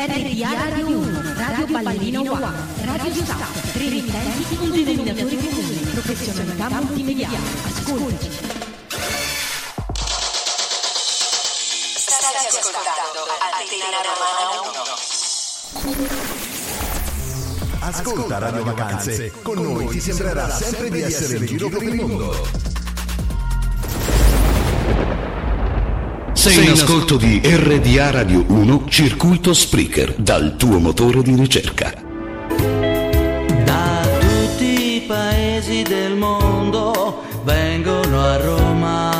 RDA Radio 1, Radio Ballerino One, Radio Staff, tre emittenti con denominatore comune, professionalità multimediale. Ascoltaci. State ascoltando Antena Romana 1. Ascolta Radio Vacanze, con noi ti sembrerà sempre di essere in giro per il mondo. Sei in ascolto di RDA Radio 1 Circuito Spreaker dal tuo motore di ricerca. Da tutti i paesi del mondo vengono a Roma.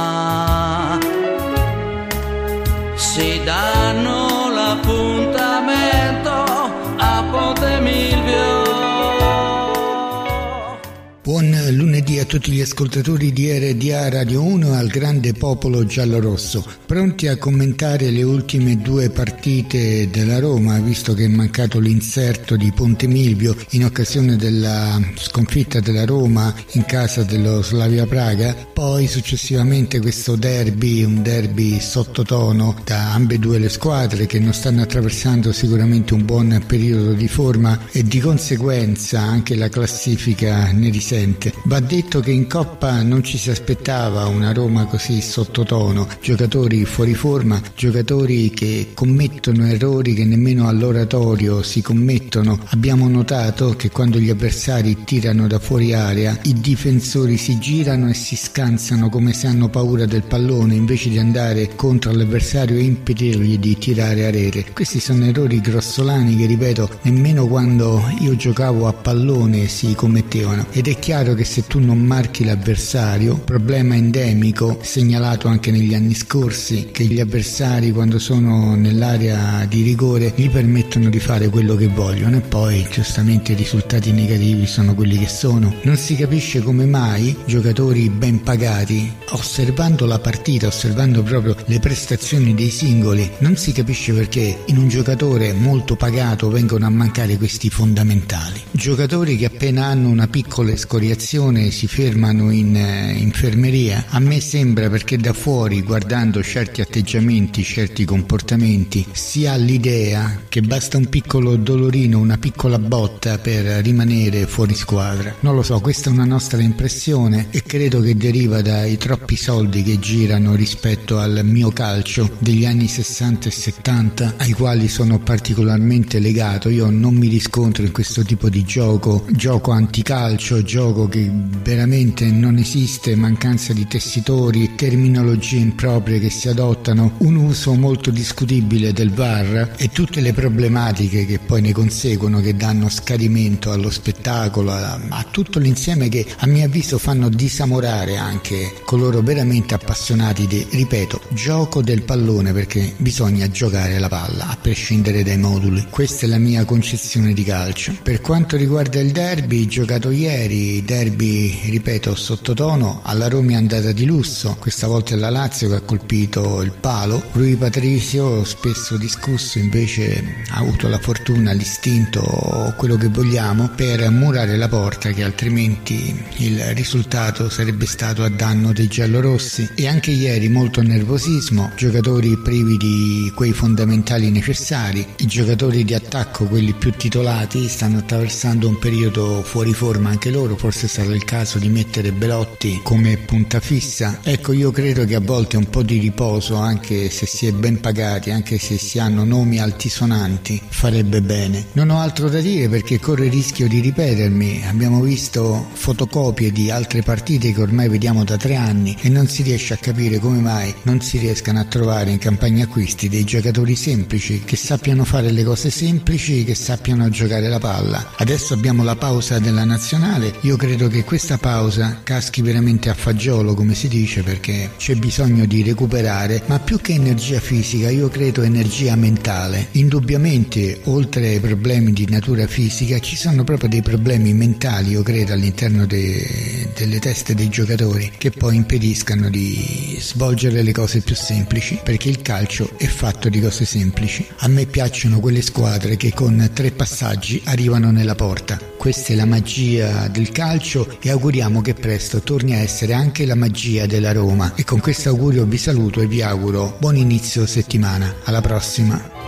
Buon lunedì a tutti gli ascoltatori di RDA Radio 1 e al grande popolo giallorosso, pronti a commentare le ultime due partite della Roma, visto che è mancato l'inserto di Ponte Milvio in occasione della sconfitta della Roma in casa dello Slavia Praga, poi successivamente questo derby, un derby sottotono da ambedue le squadre che non stanno attraversando sicuramente un buon periodo di forma e di conseguenza anche la classifica ne risente. Va detto che in Coppa non ci si aspettava una Roma così sottotono, giocatori fuori forma, giocatori che commettono errori che nemmeno all'oratorio si commettono. Abbiamo notato che quando gli avversari tirano da fuori area, i difensori si girano e si scansano come se hanno paura del pallone invece di andare contro l'avversario e impedirgli di tirare a rete. Questi sono errori grossolani che ripeto nemmeno quando io giocavo a pallone si commettevano ed è chiaro che se tu non marchi l'avversario, problema endemico segnalato anche negli anni scorsi, che gli avversari quando sono nell'area di rigore gli permettono di fare quello che vogliono e poi giustamente i risultati negativi sono quelli che sono. Non si capisce come mai giocatori ben pagati, osservando la partita, osservando proprio le prestazioni dei singoli, non si capisce perché in un giocatore molto pagato vengono a mancare questi fondamentali. Giocatori che appena hanno una piccola escoriazione si fermano in eh, infermeria. A me sembra perché da fuori, guardando certi atteggiamenti, certi comportamenti, si ha l'idea che basta un piccolo dolorino, una piccola botta per rimanere fuori squadra. Non lo so, questa è una nostra impressione e credo che deriva dai troppi soldi che girano rispetto al mio calcio degli anni 60 e 70 ai quali sono particolarmente legato. Io non mi riscontro in questo tipo di gioco, gioco anticalcio, gioco che veramente non esiste, mancanza di tessitori, terminologie improprie che si adottano, un uso molto discutibile del VAR e tutte le problematiche che poi ne conseguono che danno scadimento allo spettacolo, a, a tutto l'insieme che a mio avviso fanno disamorare anche coloro veramente appassionati di, ripeto, gioco del pallone perché bisogna giocare la palla a prescindere dai moduli. Questa è la mia concezione di calcio. Per quanto riguarda il derby, giocato ieri, derby, ripeto, sottotono, alla Roma è andata di lusso, questa volta è la Lazio che ha colpito il palo. Rui Patricio, spesso discusso, invece ha avuto la fortuna, l'istinto quello che vogliamo per murare la porta che altrimenti il risultato sarebbe stato a danno dei giallorossi. E anche ieri molto nervosismo, giocatori privi di quei fondamentali necessari, i giocatori di attacco, quelli più titolati, stanno attraversando un periodo fuori forma anche loro, forse sarà il caso di mettere Belotti come punta fissa. Ecco, io credo che a volte un po' di riposo, anche se si è ben pagati, anche se si hanno nomi altisonanti, farebbe bene. Non ho altro da dire perché corre il rischio di ripetermi. Abbiamo visto fotocopie di altre partite che ormai vediamo da tre anni e non si riesce a capire come mai non si riescano a trovare in campagna acquisti dei giocatori semplici che sappiano fare le cose semplici, che sappiano giocare la palla. Adesso abbiamo la pausa della nazionale. Io credo che questa pausa caschi veramente a fagiolo, come si dice, perché c'è bisogno di recuperare, ma più che energia fisica, io credo energia mentale. Indubbiamente, oltre ai problemi di natura fisica, ci sono proprio dei problemi mentali, io credo, all'interno de, delle teste dei giocatori che poi impediscano di svolgere le cose più semplici, perché il calcio è fatto di cose semplici. A me piacciono quelle squadre che con tre passaggi arrivano nella porta. Questa è la magia del calcio e auguriamo che presto torni a essere anche la magia della Roma. E con questo augurio vi saluto e vi auguro buon inizio settimana. Alla prossima!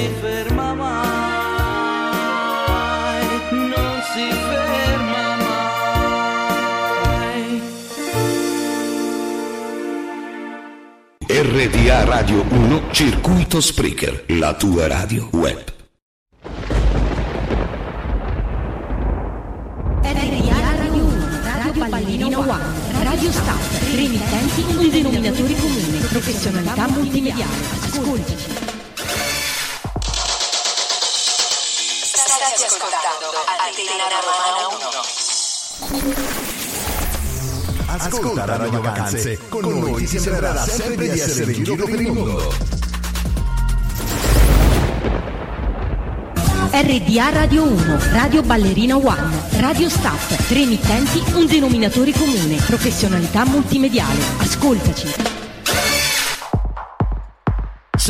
different. RDA Radio 1 Circuito Spreaker, la tua radio web. RDA Radio 1, Radio Ballerina One, Radio Start, tre emittenti, un denominatore comune, professionalità multimediale. Ascoltaci. State ascoltando Antenna Romana 1. Ascolta Radio Vacanze, con noi ti sembrerà sempre di essere in giro per il mondo. RDA Radio 1, Radio Ballerina One, Radio Start, tre emittenti, un denominatore comune, professionalità multimediale. Ascoltaci.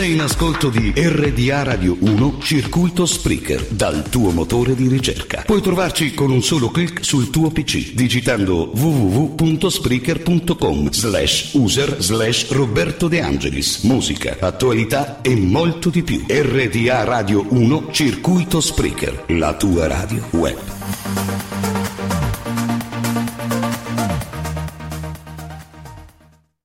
Sei in ascolto di RDA Radio 1 Circuito Spreaker dal tuo motore di ricerca. Puoi trovarci con un solo clic sul tuo PC digitando www.spreaker.com slash user slash Roberto De Angelis. Musica, attualità e molto di più. RDA Radio 1 Circuito Spreaker, la tua radio web.